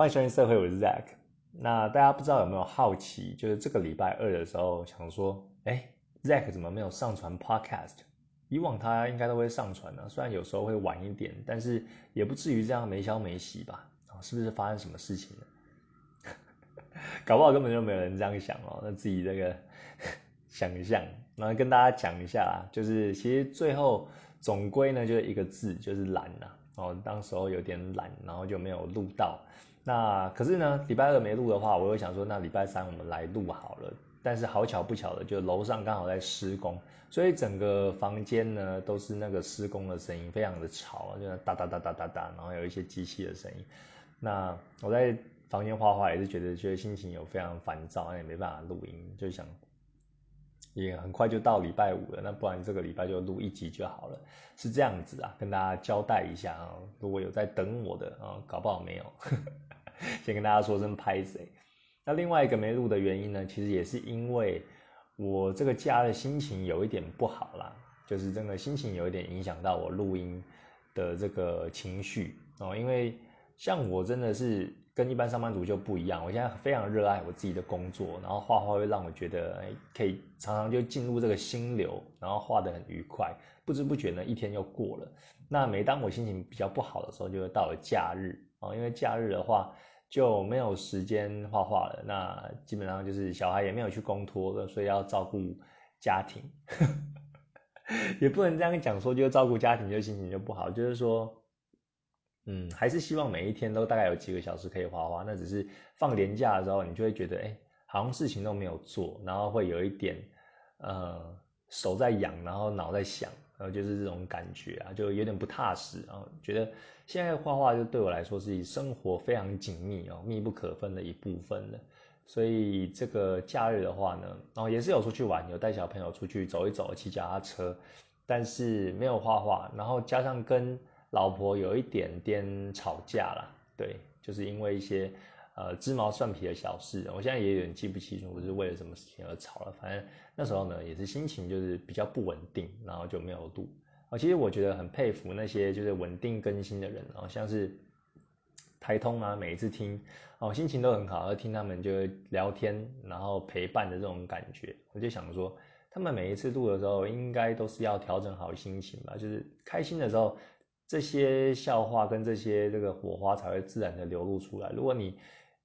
欢迎收听社会，我是 Zack。那大家不知道有没有好奇，就是这个礼拜二的时候，想说，哎，Zack 怎么没有上传 Podcast？以往他应该都会上传的，虽然有时候会晚一点，但是也不至于这样没消没息吧？啊，是不是发生什么事情了？搞不好根本就没有人这样想哦，那自己这个 想象。然后跟大家讲一下啊，就是其实最后总归呢，就是一个字，就是懒呐。哦，当时候有点懒，然后就没有录到。那可是呢，礼拜二没录的话，我又想说，那礼拜三我们来录好了。但是好巧不巧的，就楼上刚好在施工，所以整个房间呢都是那个施工的声音，非常的吵，就哒哒哒哒哒哒，然后有一些机器的声音。那我在房间画画也是觉得，觉得心情有非常烦躁，那也没办法录音，就想。也很快就到礼拜五了，那不然这个礼拜就录一集就好了，是这样子啊，跟大家交代一下啊，如果有在等我的啊，搞不好没有，先跟大家说声拍谁。那另外一个没录的原因呢，其实也是因为我这个假的心情有一点不好啦，就是真的心情有一点影响到我录音的这个情绪哦，因为像我真的是。跟一般上班族就不一样，我现在非常热爱我自己的工作，然后画画会让我觉得，可以常常就进入这个心流，然后画得很愉快，不知不觉呢一天又过了。那每当我心情比较不好的时候，就会到了假日啊，因为假日的话就没有时间画画了，那基本上就是小孩也没有去公托，所以要照顾家庭，也不能这样讲说，就照顾家庭就心情就不好，就是说。嗯，还是希望每一天都大概有几个小时可以画画。那只是放年假的时候，你就会觉得，哎，好像事情都没有做，然后会有一点，呃，手在痒，然后脑在想，然后就是这种感觉啊，就有点不踏实啊。觉得现在画画就对我来说是生活非常紧密哦，密不可分的一部分了。所以这个假日的话呢，然后也是有出去玩，有带小朋友出去走一走，骑脚踏车，但是没有画画，然后加上跟。老婆有一点点吵架啦，对，就是因为一些呃鸡毛蒜皮的小事，我现在也有点记不清楚，我是为了什么事情而吵了。反正那时候呢，也是心情就是比较不稳定，然后就没有录。啊，其实我觉得很佩服那些就是稳定更新的人，哦，像是台通啊，每一次听哦，心情都很好，而听他们就聊天，然后陪伴的这种感觉，我就想说，他们每一次录的时候，应该都是要调整好心情吧，就是开心的时候。这些笑话跟这些这个火花才会自然的流露出来。如果你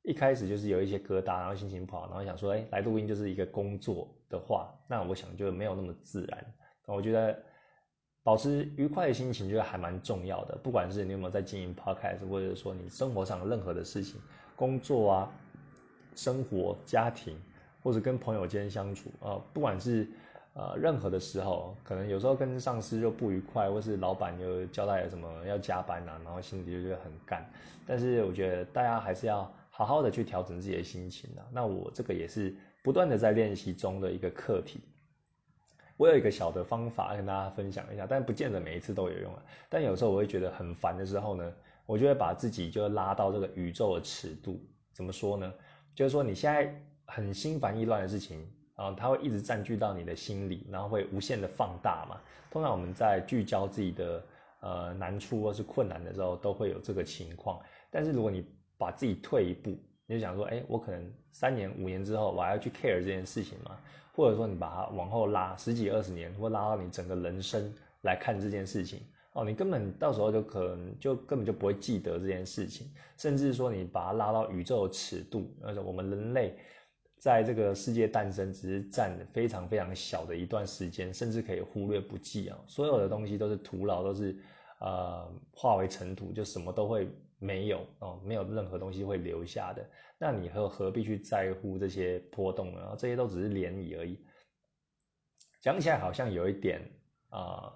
一开始就是有一些疙瘩，然后心情不好，然后想说，哎，来录音就是一个工作的话，那我想就没有那么自然。我觉得保持愉快的心情，就还蛮重要的。不管是你有没有在经营 podcast，或者说你生活上任何的事情，工作啊、生活、家庭，或者跟朋友间相处啊，不管是。呃，任何的时候，可能有时候跟上司就不愉快，或是老板又交代了什么要加班呐，然后心里就觉得很干。但是我觉得大家还是要好好的去调整自己的心情啊。那我这个也是不断的在练习中的一个课题。我有一个小的方法跟大家分享一下，但不见得每一次都有用啊。但有时候我会觉得很烦的时候呢，我就会把自己就拉到这个宇宙的尺度。怎么说呢？就是说你现在很心烦意乱的事情。啊，它会一直占据到你的心里，然后会无限的放大嘛。通常我们在聚焦自己的呃难处或是困难的时候，都会有这个情况。但是如果你把自己退一步，你就想说，哎，我可能三年五年之后，我还要去 care 这件事情嘛？或者说你把它往后拉十几二十年，或拉到你整个人生来看这件事情，哦，你根本到时候就可能就根本就不会记得这件事情，甚至说你把它拉到宇宙的尺度，而且我们人类。在这个世界诞生，只是占非常非常小的一段时间，甚至可以忽略不计啊！所有的东西都是徒劳，都是呃化为尘土，就什么都会没有哦，没有任何东西会留下的。那你何何必去在乎这些波动呢？这些都只是涟漪而已。讲起来好像有一点啊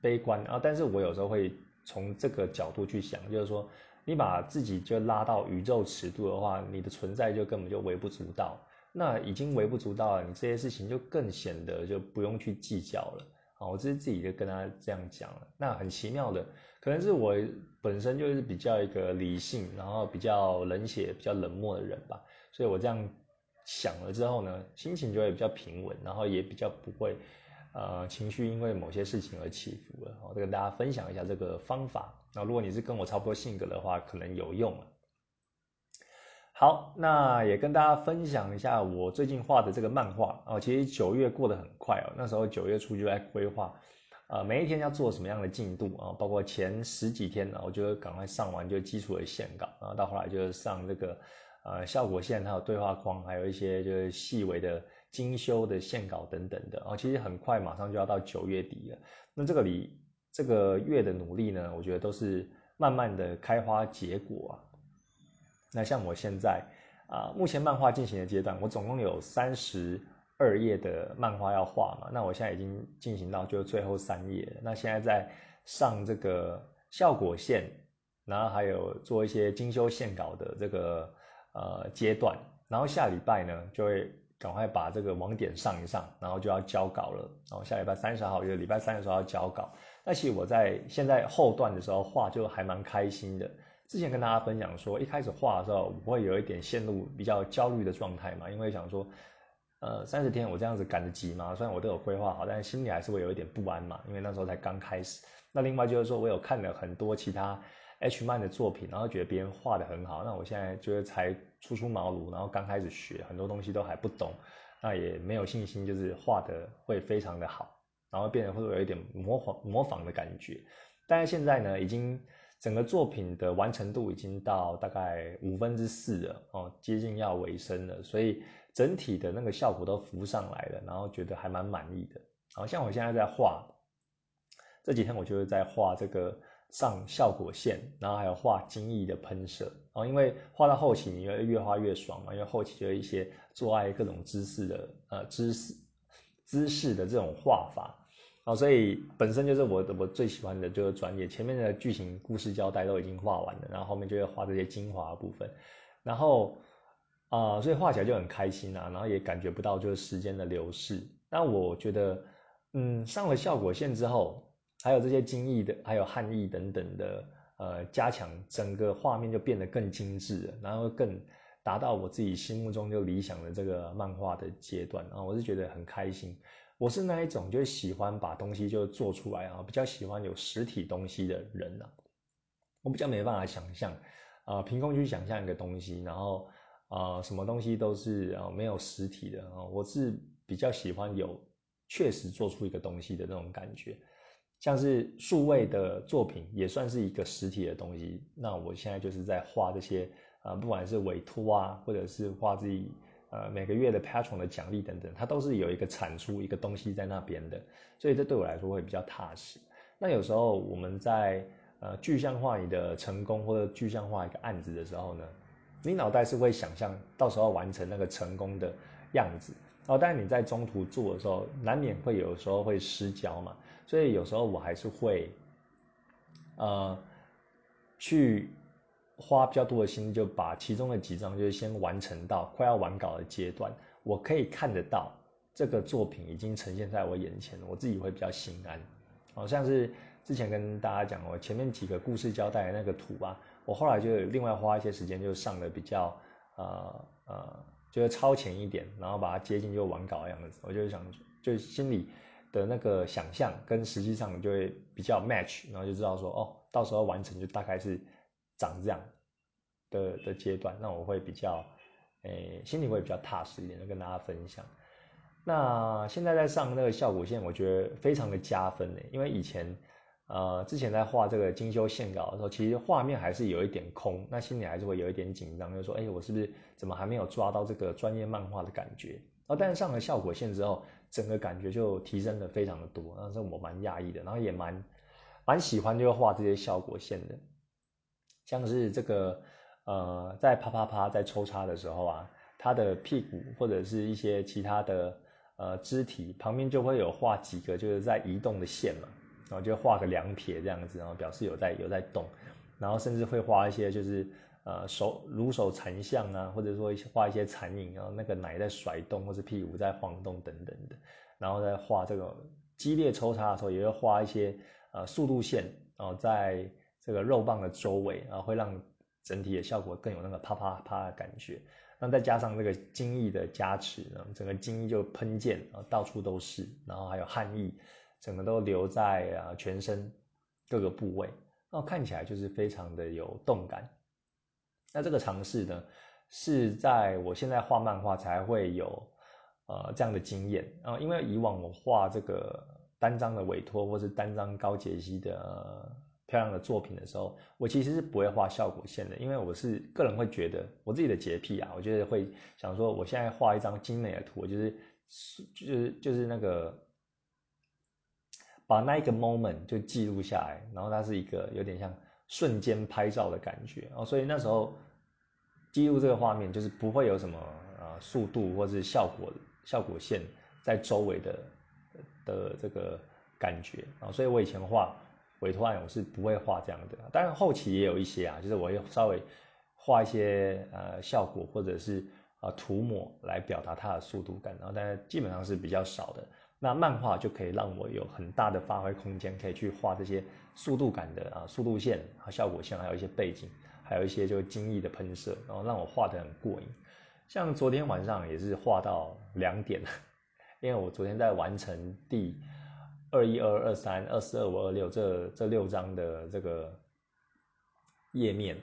悲观啊，但是我有时候会从这个角度去想，就是说。你把自己就拉到宇宙尺度的话，你的存在就根本就微不足道。那已经微不足道了，你这些事情就更显得就不用去计较了。啊，我这是自己就跟他这样讲了。那很奇妙的，可能是我本身就是比较一个理性，然后比较冷血、比较冷漠的人吧。所以我这样想了之后呢，心情就会比较平稳，然后也比较不会。呃，情绪因为某些事情而起伏了，我再跟大家分享一下这个方法。那如果你是跟我差不多性格的话，可能有用了。好，那也跟大家分享一下我最近画的这个漫画哦。其实九月过得很快哦，那时候九月初就在规划，呃，每一天要做什么样的进度啊，包括前十几天呢，我就赶快上完就基础的线稿，然后到后来就是上这个呃效果线，还有对话框，还有一些就是细微的精修的线稿等等的哦。其实很快马上就要到九月底了，那这个里这个月的努力呢，我觉得都是慢慢的开花结果啊。那像我现在啊，目前漫画进行的阶段，我总共有三十二页的漫画要画嘛。那我现在已经进行到就最后三页。那现在在上这个效果线，然后还有做一些精修线稿的这个呃阶段。然后下礼拜呢，就会赶快把这个网点上一上，然后就要交稿了。然后下礼拜三十号，就是礼拜三的时候要交稿。那其实我在现在后段的时候画就还蛮开心的。之前跟大家分享说，一开始画的时候，我会有一点陷入比较焦虑的状态嘛，因为想说，呃，三十天我这样子赶得及吗？虽然我都有规划好，但是心里还是会有一点不安嘛，因为那时候才刚开始。那另外就是说我有看了很多其他 H 漫的作品，然后觉得别人画的很好，那我现在就是才初出茅庐，然后刚开始学，很多东西都还不懂，那也没有信心，就是画的会非常的好，然后变得会有一点模仿模仿的感觉。但是现在呢，已经。整个作品的完成度已经到大概五分之四了哦，接近要尾声了，所以整体的那个效果都浮上来了，然后觉得还蛮满意的。好像我现在在画，这几天我就是在画这个上效果线，然后还有画精益的喷射哦，因为画到后期你会越画越爽嘛，因为后期就有一些做爱各种姿势的呃姿势姿势的这种画法。好，所以本身就是我我最喜欢的就是专业，前面的剧情故事交代都已经画完了，然后后面就要画这些精华部分，然后啊，所以画起来就很开心啊，然后也感觉不到就是时间的流逝。那我觉得，嗯，上了效果线之后，还有这些精益的，还有汉译等等的，呃，加强整个画面就变得更精致了，然后更达到我自己心目中就理想的这个漫画的阶段啊，我是觉得很开心。我是那一种就是喜欢把东西就做出来啊，比较喜欢有实体东西的人呐。我比较没办法想象，啊，凭空去想象一个东西，然后啊，什么东西都是啊没有实体的啊。我是比较喜欢有确实做出一个东西的那种感觉，像是数位的作品也算是一个实体的东西。那我现在就是在画这些啊，不管是委托啊，或者是画自己。呃，每个月的 Patron 的奖励等等，它都是有一个产出一个东西在那边的，所以这对我来说会比较踏实。那有时候我们在呃具象化你的成功或者具象化一个案子的时候呢，你脑袋是会想象到时候完成那个成功的样子，然后但是你在中途做的时候，难免会有时候会失焦嘛，所以有时候我还是会呃去。花比较多的心，就把其中的几张就是先完成到快要完稿的阶段，我可以看得到这个作品已经呈现在我眼前，我自己会比较心安。好像是之前跟大家讲，我前面几个故事交代的那个图啊，我后来就另外花一些时间，就上的比较呃呃，就是超前一点，然后把它接近就完稿的样子。我就想，就心里的那个想象跟实际上就会比较 match，然后就知道说，哦，到时候完成就大概是。长这样的的阶段，那我会比较，诶，心里会比较踏实一点，就跟大家分享。那现在在上那个效果线，我觉得非常的加分呢，因为以前，呃，之前在画这个精修线稿的时候，其实画面还是有一点空，那心里还是会有一点紧张，就说，哎，我是不是怎么还没有抓到这个专业漫画的感觉？哦，但是上了效果线之后，整个感觉就提升的非常的多，那是我蛮讶异的，然后也蛮蛮喜欢就画这些效果线的。像是这个，呃，在啪啪啪在抽插的时候啊，它的屁股或者是一些其他的呃肢体旁边就会有画几个就是在移动的线嘛，然后就画个两撇这样子，然后表示有在有在动，然后甚至会画一些就是呃手如手残像啊，或者说画一些残影，然后那个奶在甩动或者屁股在晃动等等的，然后再画这个激烈抽插的时候也会画一些呃速度线，然后在。这个肉棒的周围啊，会让整体的效果更有那个啪啪啪的感觉。那再加上这个精益的加持，呢，整个精益就喷溅啊，到处都是。然后还有汗液，整个都留在啊全身各个部位，那看起来就是非常的有动感。那这个尝试呢，是在我现在画漫画才会有呃这样的经验啊，因为以往我画这个单张的委托或是单张高解析的漂亮的作品的时候，我其实是不会画效果线的，因为我是个人会觉得我自己的洁癖啊，我觉得会想说，我现在画一张精美的图，就是就是就是那个。把那一个 moment 就记录下来，然后它是一个有点像瞬间拍照的感觉哦，所以那时候记录这个画面就是不会有什么呃速度或是效果效果线在周围的的这个感觉啊，所以我以前画委托案我是不会画这样的，当然后期也有一些啊，就是我会稍微画一些呃效果或者是啊涂抹来表达它的速度感，然后但基本上是比较少的。那漫画就可以让我有很大的发挥空间，可以去画这些速度感的啊速度线和效果线，还有一些背景，还有一些就精益的喷射，然后让我画得很过瘾。像昨天晚上也是画到两点，因为我昨天在完成第二一、二二、三、二四、二五、二六这这六张的这个页面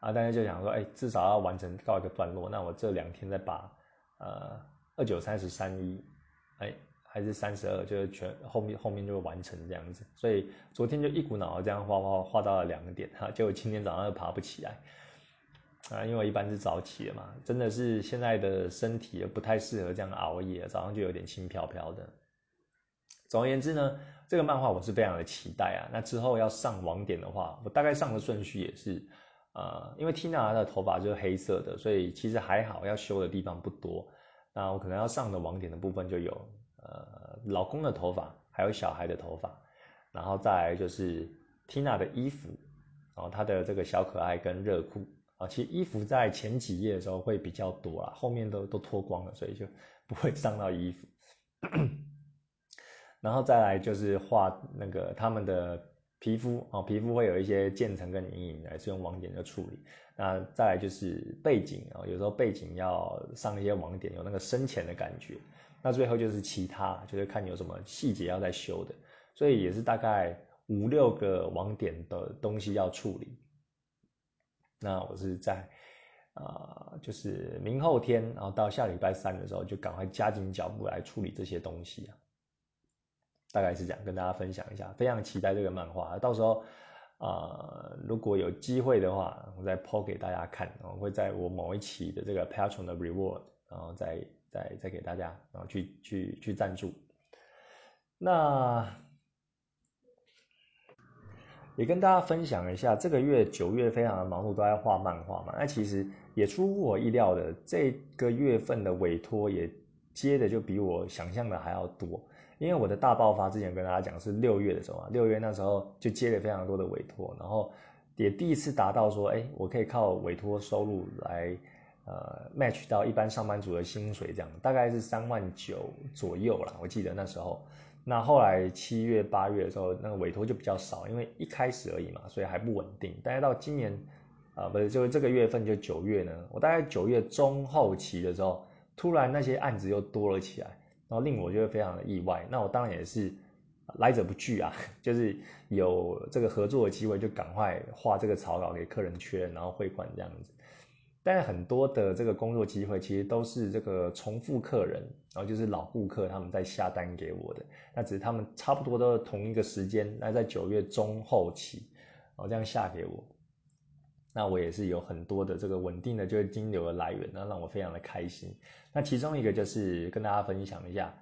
啊，大家就想说，哎，至少要完成告一个段落。那我这两天再把呃二九、三十、三一，哎。还是三十二，就是全后面后面就会完成这样子，所以昨天就一股脑的这样画画画到了两点哈，结果今天早上又爬不起来啊，因为我一般是早起的嘛，真的是现在的身体不太适合这样熬夜，早上就有点轻飘飘的。总而言之呢，这个漫画我是非常的期待啊。那之后要上网点的话，我大概上的顺序也是，呃，因为 Tina 的头发就是黑色的，所以其实还好，要修的地方不多。那我可能要上的网点的部分就有。呃，老公的头发，还有小孩的头发，然后再来就是 Tina 的衣服，然后她的这个小可爱跟热裤啊，其实衣服在前几页的时候会比较多啦，后面都都脱光了，所以就不会伤到衣服。然后再来就是画那个他们的皮肤啊，皮肤会有一些渐层跟阴影，来是用网点的处理。那再来就是背景啊，有时候背景要上一些网点，有那个深浅的感觉。那最后就是其他，就是看有什么细节要再修的，所以也是大概五六个网点的东西要处理。那我是在啊，就是明后天，然后到下礼拜三的时候，就赶快加紧脚步来处理这些东西啊。大概是这样，跟大家分享一下，非常期待这个漫画。到时候啊，如果有机会的话，我再抛给大家看，我会在我某一期的这个 Patron 的 Reward，然后再。再再给大家，然后去去去赞助。那也跟大家分享一下，这个月九月非常的忙碌，都在画漫画嘛。那其实也出乎我意料的，这个月份的委托也接的就比我想象的还要多。因为我的大爆发之前跟大家讲是六月的时候啊，六月那时候就接了非常多的委托，然后也第一次达到说，哎，我可以靠委托收入来。呃，match 到一般上班族的薪水，这样大概是三万九左右啦。我记得那时候，那后来七月八月的时候，那个委托就比较少，因为一开始而已嘛，所以还不稳定。但是到今年，啊，不是，就是这个月份就九月呢，我大概九月中后期的时候，突然那些案子又多了起来，然后令我觉得非常的意外。那我当然也是来者不拒啊，就是有这个合作的机会，就赶快画这个草稿给客人确认，然后汇款这样子。但很多的这个工作机会，其实都是这个重复客人，然后就是老顾客他们在下单给我的。那只是他们差不多都是同一个时间，那在九月中后期，然后这样下给我。那我也是有很多的这个稳定的就是金流的来源，那让我非常的开心。那其中一个就是跟大家分享一下，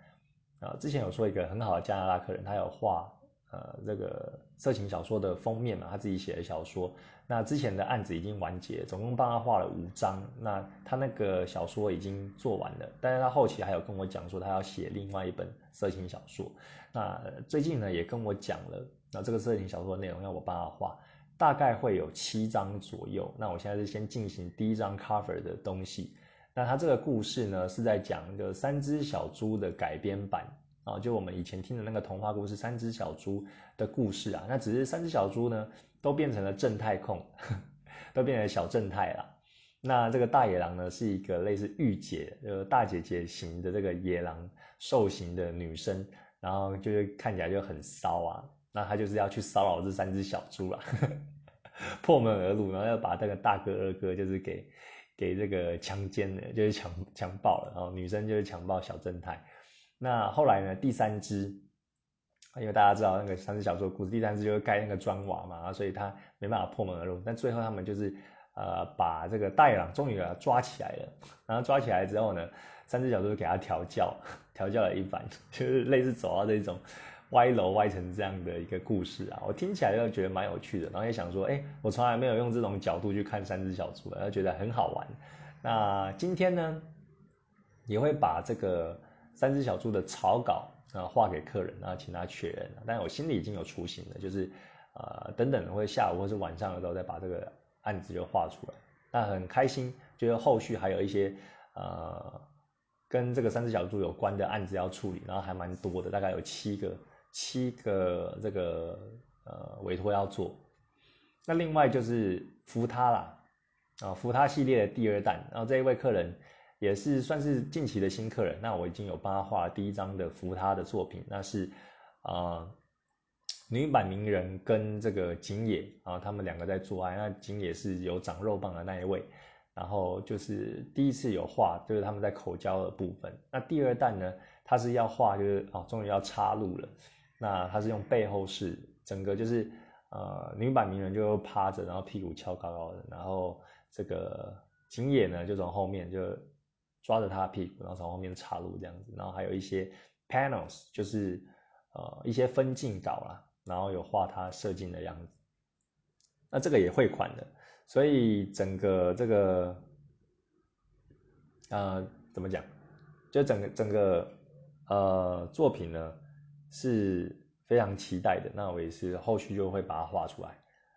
啊，之前有说一个很好的加拿大客人，他有画。呃，这个色情小说的封面嘛，他自己写的小说。那之前的案子已经完结，总共帮他画了五张。那他那个小说已经做完了，但是他后期还有跟我讲说，他要写另外一本色情小说。那最近呢，也跟我讲了，那这个色情小说的内容要我帮他画，大概会有七张左右。那我现在是先进行第一张 cover 的东西。那它这个故事呢，是在讲一个三只小猪的改编版。啊，就我们以前听的那个童话故事《三只小猪》的故事啊，那只是三只小猪呢，都变成了正太控，都变成小正太了。那这个大野狼呢，是一个类似御姐，呃，大姐姐型的这个野狼兽型的女生，然后就是看起来就很骚啊。那他就是要去骚扰这三只小猪了，破门而入，然后要把这个大哥二哥就是给给这个强奸了，就是强强暴了，然后女生就是强暴小正太。那后来呢，第三只，因为大家知道那个三只小猪的故事，第三只就是盖那个砖瓦嘛，所以他没办法破门而入。但最后他们就是呃把这个大野狼终于给他抓起来了，然后抓起来之后呢，三只小猪给他调教，调教了一番，就是类似走到这种。歪楼歪成这样的一个故事啊，我听起来就觉得蛮有趣的，然后也想说，哎，我从来没有用这种角度去看三只小猪，然后觉得很好玩。那今天呢，也会把这个三只小猪的草稿啊画给客人，然后请他确认。但我心里已经有雏形了，就是呃等等会下午或是晚上的时候再把这个案子就画出来。那很开心，觉得后续还有一些呃跟这个三只小猪有关的案子要处理，然后还蛮多的，大概有七个。七个这个呃委托要做，那另外就是扶他啦，啊扶他系列的第二弹，然后这一位客人也是算是近期的新客人，那我已经有帮他画第一张的扶他的作品，那是啊女版名人跟这个景野啊他们两个在做爱，那景野是有长肉棒的那一位，然后就是第一次有画就是他们在口交的部分，那第二弹呢他是要画就是哦终于要插入了。那他是用背后式，整个就是呃女版名人就趴着，然后屁股翘高高的，然后这个景野呢就从后面就抓着他的屁股，然后从后面插入这样子，然后还有一些 panels，就是呃一些分镜稿啦，然后有画他射精的样子。那这个也汇款的，所以整个这个呃怎么讲，就整个整个呃作品呢。是非常期待的，那我也是后续就会把它画出来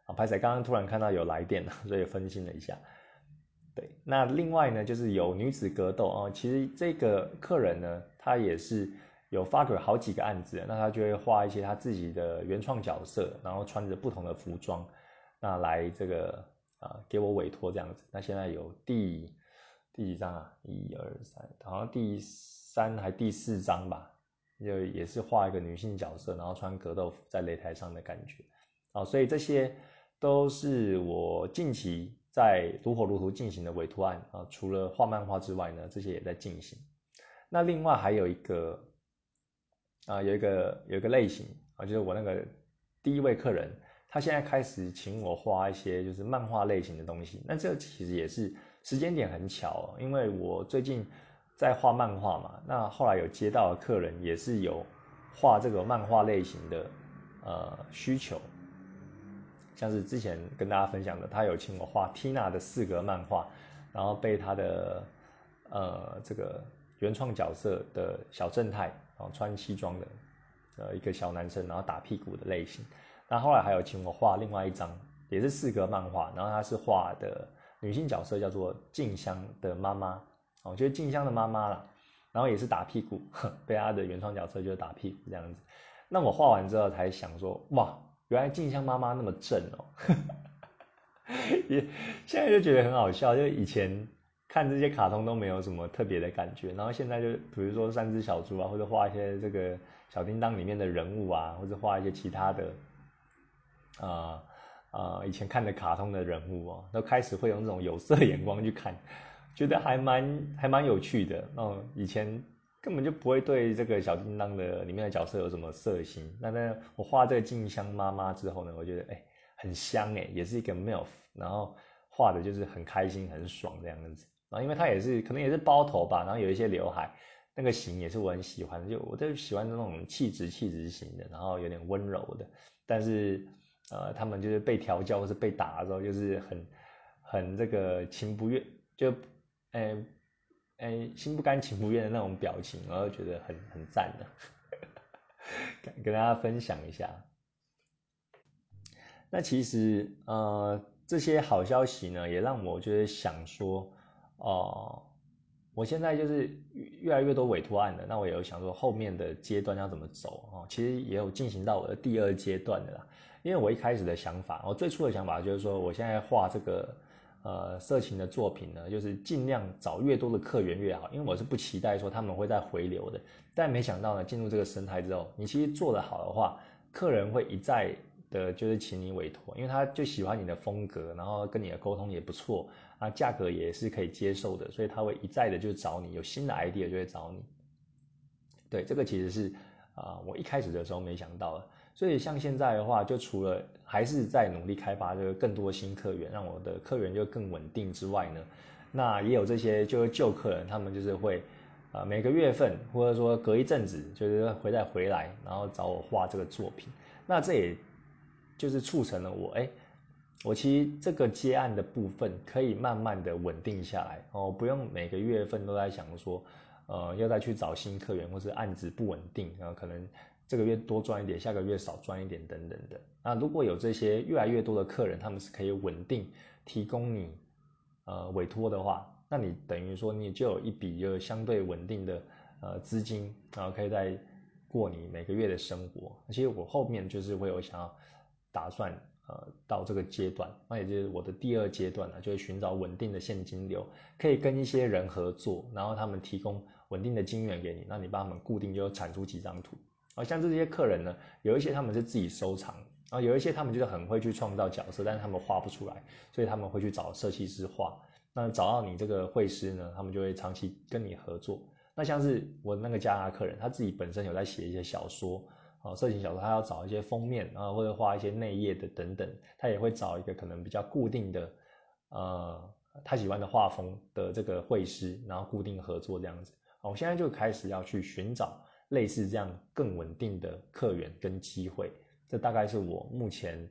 啊。拍仔刚刚突然看到有来电了，所以分心了一下。对，那另外呢，就是有女子格斗啊。其实这个客人呢，他也是有发给好几个案子，那他就会画一些他自己的原创角色，然后穿着不同的服装，那来这个啊给我委托这样子。那现在有第第几张啊？一二三，好像第三还第四张吧。就也是画一个女性角色，然后穿格斗服在擂台上的感觉，啊，所以这些都是我近期在如火如荼进行的委托案啊。除了画漫画之外呢，这些也在进行。那另外还有一个啊，有一个有一个类型啊，就是我那个第一位客人，他现在开始请我画一些就是漫画类型的东西。那这其实也是时间点很巧，因为我最近。在画漫画嘛，那后来有接到的客人也是有画这个漫画类型的呃需求，像是之前跟大家分享的，他有请我画 Tina 的四格漫画，然后被他的呃这个原创角色的小正太，然后穿西装的呃一个小男生，然后打屁股的类型。那后来还有请我画另外一张也是四格漫画，然后他是画的女性角色叫做静香的妈妈。哦，就是静香的妈妈啦，然后也是打屁股，被他的原创角色就是打屁股这样子。那我画完之后才想说，哇，原来静香妈妈那么正哦，也现在就觉得很好笑。就以前看这些卡通都没有什么特别的感觉，然后现在就比如说三只小猪啊，或者画一些这个小叮当里面的人物啊，或者画一些其他的，啊啊，以前看的卡通的人物啊，都开始会用这种有色眼光去看。觉得还蛮还蛮有趣的哦，以前根本就不会对这个小叮当的里面的角色有什么色心。那那我画这个静香妈妈之后呢，我觉得哎很香哎，也是一个 milf，然后画的就是很开心很爽这样子。然后因为它也是可能也是包头吧，然后有一些刘海，那个型也是我很喜欢，就我就喜欢那种气质气质型的，然后有点温柔的。但是呃，他们就是被调教或是被打的时候，就是很很这个情不愿就。哎哎，心不甘情不愿的那种表情，我就觉得很很赞的，跟跟大家分享一下。那其实呃，这些好消息呢，也让我就是想说，哦，我现在就是越来越多委托案了，那我也有想说后面的阶段要怎么走哦。其实也有进行到我的第二阶段的啦，因为我一开始的想法，我最初的想法就是说，我现在画这个。呃，色情的作品呢，就是尽量找越多的客源越好，因为我是不期待说他们会再回流的。但没想到呢，进入这个生态之后，你其实做得好的话，客人会一再的就是请你委托，因为他就喜欢你的风格，然后跟你的沟通也不错啊，价格也是可以接受的，所以他会一再的就找你，有新的 idea 就会找你。对，这个其实是啊，我一开始的时候没想到的。所以像现在的话，就除了还是在努力开发这个更多新客源，让我的客源就更稳定之外呢，那也有这些就是旧客人，他们就是会，呃，每个月份或者说隔一阵子，就是会再回来，然后找我画这个作品。那这也就是促成了我，哎，我其实这个接案的部分可以慢慢的稳定下来哦，不用每个月份都在想说，呃，要再去找新客源或是案子不稳定，然后可能。这个月多赚一点，下个月少赚一点，等等的。那如果有这些越来越多的客人，他们是可以稳定提供你呃委托的话，那你等于说你就有一笔就相对稳定的呃资金，然后可以在过你每个月的生活。其实我后面就是会有想要打算呃到这个阶段，那也就是我的第二阶段了，就是寻找稳定的现金流，可以跟一些人合作，然后他们提供稳定的金源给你，那你帮他们固定就产出几张图。好像这些客人呢，有一些他们是自己收藏，然后有一些他们就是很会去创造角色，但是他们画不出来，所以他们会去找设计师画。那找到你这个绘师呢，他们就会长期跟你合作。那像是我那个加拿大客人，他自己本身有在写一些小说，啊，色情小说，他要找一些封面啊，或者画一些内页的等等，他也会找一个可能比较固定的，呃，他喜欢的画风的这个绘师，然后固定合作这样子。我现在就开始要去寻找。类似这样更稳定的客源跟机会，这大概是我目前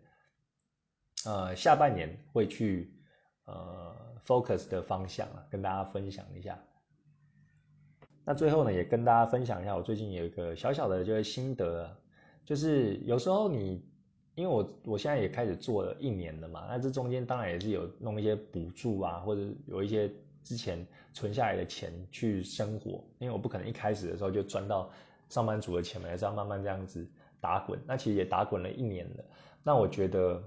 呃下半年会去呃 focus 的方向啊，跟大家分享一下。那最后呢，也跟大家分享一下，我最近有一个小小的就是心得，就是有时候你因为我我现在也开始做了一年了嘛，那这中间当然也是有弄一些补助啊，或者有一些之前存下来的钱去生活，因为我不可能一开始的时候就赚到。上班族的钱嘛，也是要慢慢这样子打滚。那其实也打滚了一年了。那我觉得，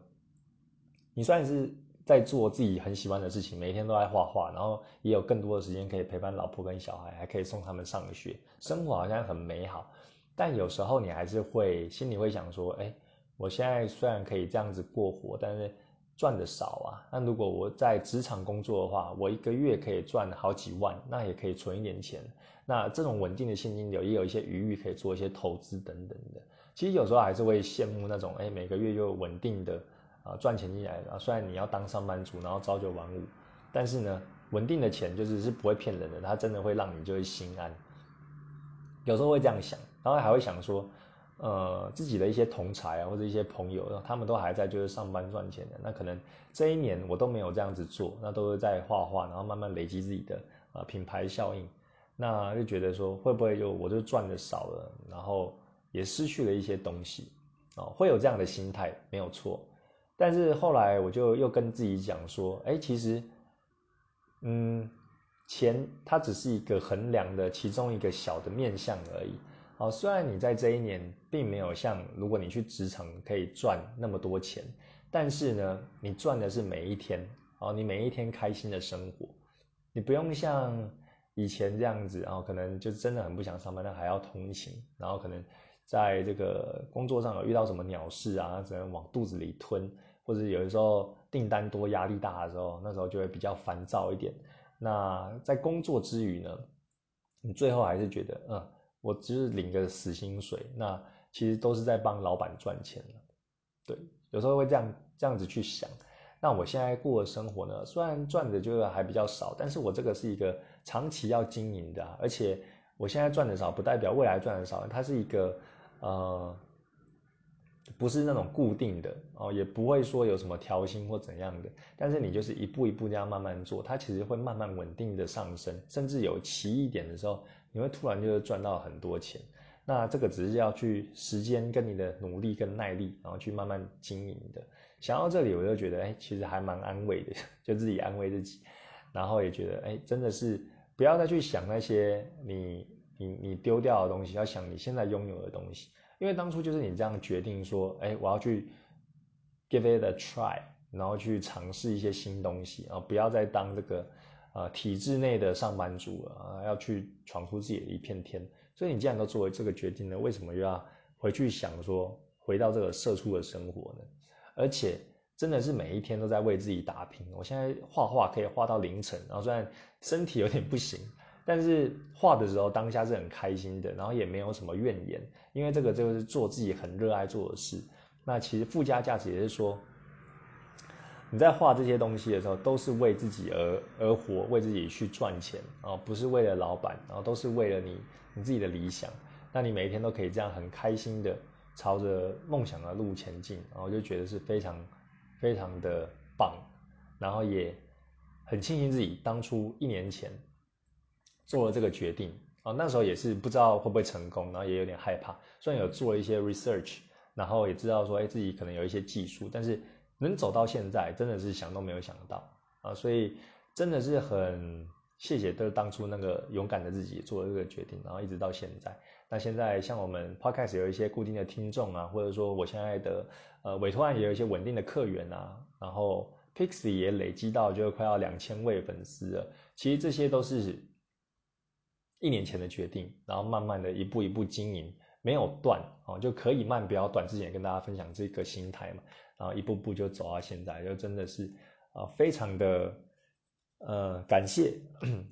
你算是在做自己很喜欢的事情，每天都在画画，然后也有更多的时间可以陪伴老婆跟小孩，还可以送他们上学，生活好像很美好。但有时候你还是会心里会想说，哎，我现在虽然可以这样子过活，但是赚的少啊。那如果我在职场工作的话，我一个月可以赚好几万，那也可以存一点钱。那这种稳定的现金流也有一些余裕可以做一些投资等等的。其实有时候还是会羡慕那种，哎，每个月又稳定的啊赚钱进来啊。虽然你要当上班族，然后朝九晚五，但是呢，稳定的钱就是是不会骗人的，它真的会让你就会心安。有时候会这样想，然后还会想说，呃，自己的一些同才啊或者一些朋友，他们都还在就是上班赚钱的，那可能这一年我都没有这样子做，那都是在画画，然后慢慢累积自己的啊品牌效应。那就觉得说会不会就我就赚的少了，然后也失去了一些东西哦，会有这样的心态没有错。但是后来我就又跟自己讲说，哎，其实，嗯，钱它只是一个衡量的其中一个小的面相而已。哦，虽然你在这一年并没有像如果你去职场可以赚那么多钱，但是呢，你赚的是每一天哦，你每一天开心的生活，你不用像。以前这样子，然后可能就真的很不想上班，但还要通勤，然后可能在这个工作上有遇到什么鸟事啊，只能往肚子里吞，或者有的时候订单多、压力大的时候，那时候就会比较烦躁一点。那在工作之余呢，你最后还是觉得，嗯，我只是领个死薪水，那其实都是在帮老板赚钱对，有时候会这样这样子去想。那我现在过的生活呢，虽然赚的就是还比较少，但是我这个是一个。长期要经营的，而且我现在赚的少，不代表未来赚的少。它是一个呃，不是那种固定的哦，也不会说有什么调薪或怎样的。但是你就是一步一步这样慢慢做，它其实会慢慢稳定的上升，甚至有奇异点的时候，你会突然就是赚到很多钱。那这个只是要去时间跟你的努力跟耐力，然后去慢慢经营的。想到这里，我就觉得哎，其实还蛮安慰的，就自己安慰自己。然后也觉得，哎，真的是不要再去想那些你你你丢掉的东西，要想你现在拥有的东西。因为当初就是你这样决定说，哎，我要去 give it a try，然后去尝试一些新东西啊，不要再当这个呃体制内的上班族啊，要去闯出自己的一片天。所以你既然都作为这个决定了，为什么又要回去想说，回到这个社畜的生活呢？而且真的是每一天都在为自己打拼。我现在画画可以画到凌晨，然后虽然身体有点不行，但是画的时候当下是很开心的，然后也没有什么怨言，因为这个就是做自己很热爱做的事。那其实附加价值也是说，你在画这些东西的时候，都是为自己而而活，为自己去赚钱啊，不是为了老板，然后都是为了你你自己的理想。那你每一天都可以这样很开心的朝着梦想的路前进，然后就觉得是非常非常的棒，然后也很庆幸自己当初一年前做了这个决定啊，那时候也是不知道会不会成功，然后也有点害怕，虽然有做了一些 research。然后也知道说，哎，自己可能有一些技术，但是能走到现在，真的是想都没有想到啊！所以真的是很谢谢，就是当初那个勇敢的自己做了这个决定，然后一直到现在。那现在像我们 Podcast 有一些固定的听众啊，或者说我现在的呃委托案也有一些稳定的客源啊，然后 Pixie 也累积到就快要两千位粉丝了。其实这些都是一年前的决定，然后慢慢的一步一步经营。没有断哦，就可以慢，不要短。之前跟大家分享这个心态嘛，然后一步步就走到现在，就真的是啊，非常的呃感谢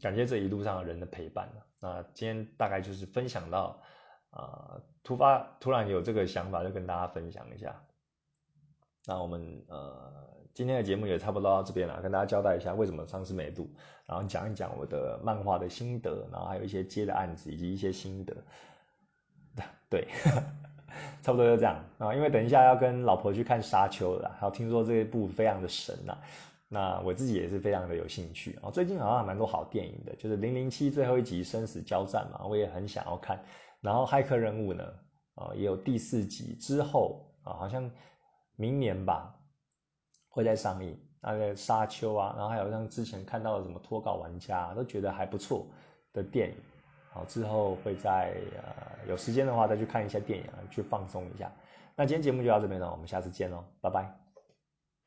感谢这一路上的人的陪伴那今天大概就是分享到啊，突发突然有这个想法，就跟大家分享一下。那我们呃今天的节目也差不多到这边了，跟大家交代一下为什么上次没录，然后讲一讲我的漫画的心得，然后还有一些接的案子以及一些心得。对，差不多就这样啊。因为等一下要跟老婆去看《沙丘》了，还有听说这一部非常的神呐。那我自己也是非常的有兴趣啊。最近好像还蛮多好电影的，就是《零零七》最后一集生死交战嘛，我也很想要看。然后《骇客任务》呢，啊，也有第四集之后啊，好像明年吧会在上映。那个《沙丘》啊，然后还有像之前看到的什么《脱稿玩家》，都觉得还不错的电影。好，之后会在呃有时间的话再去看一下电影，去放松一下。那今天节目就到这边了，我们下次见喽，拜拜。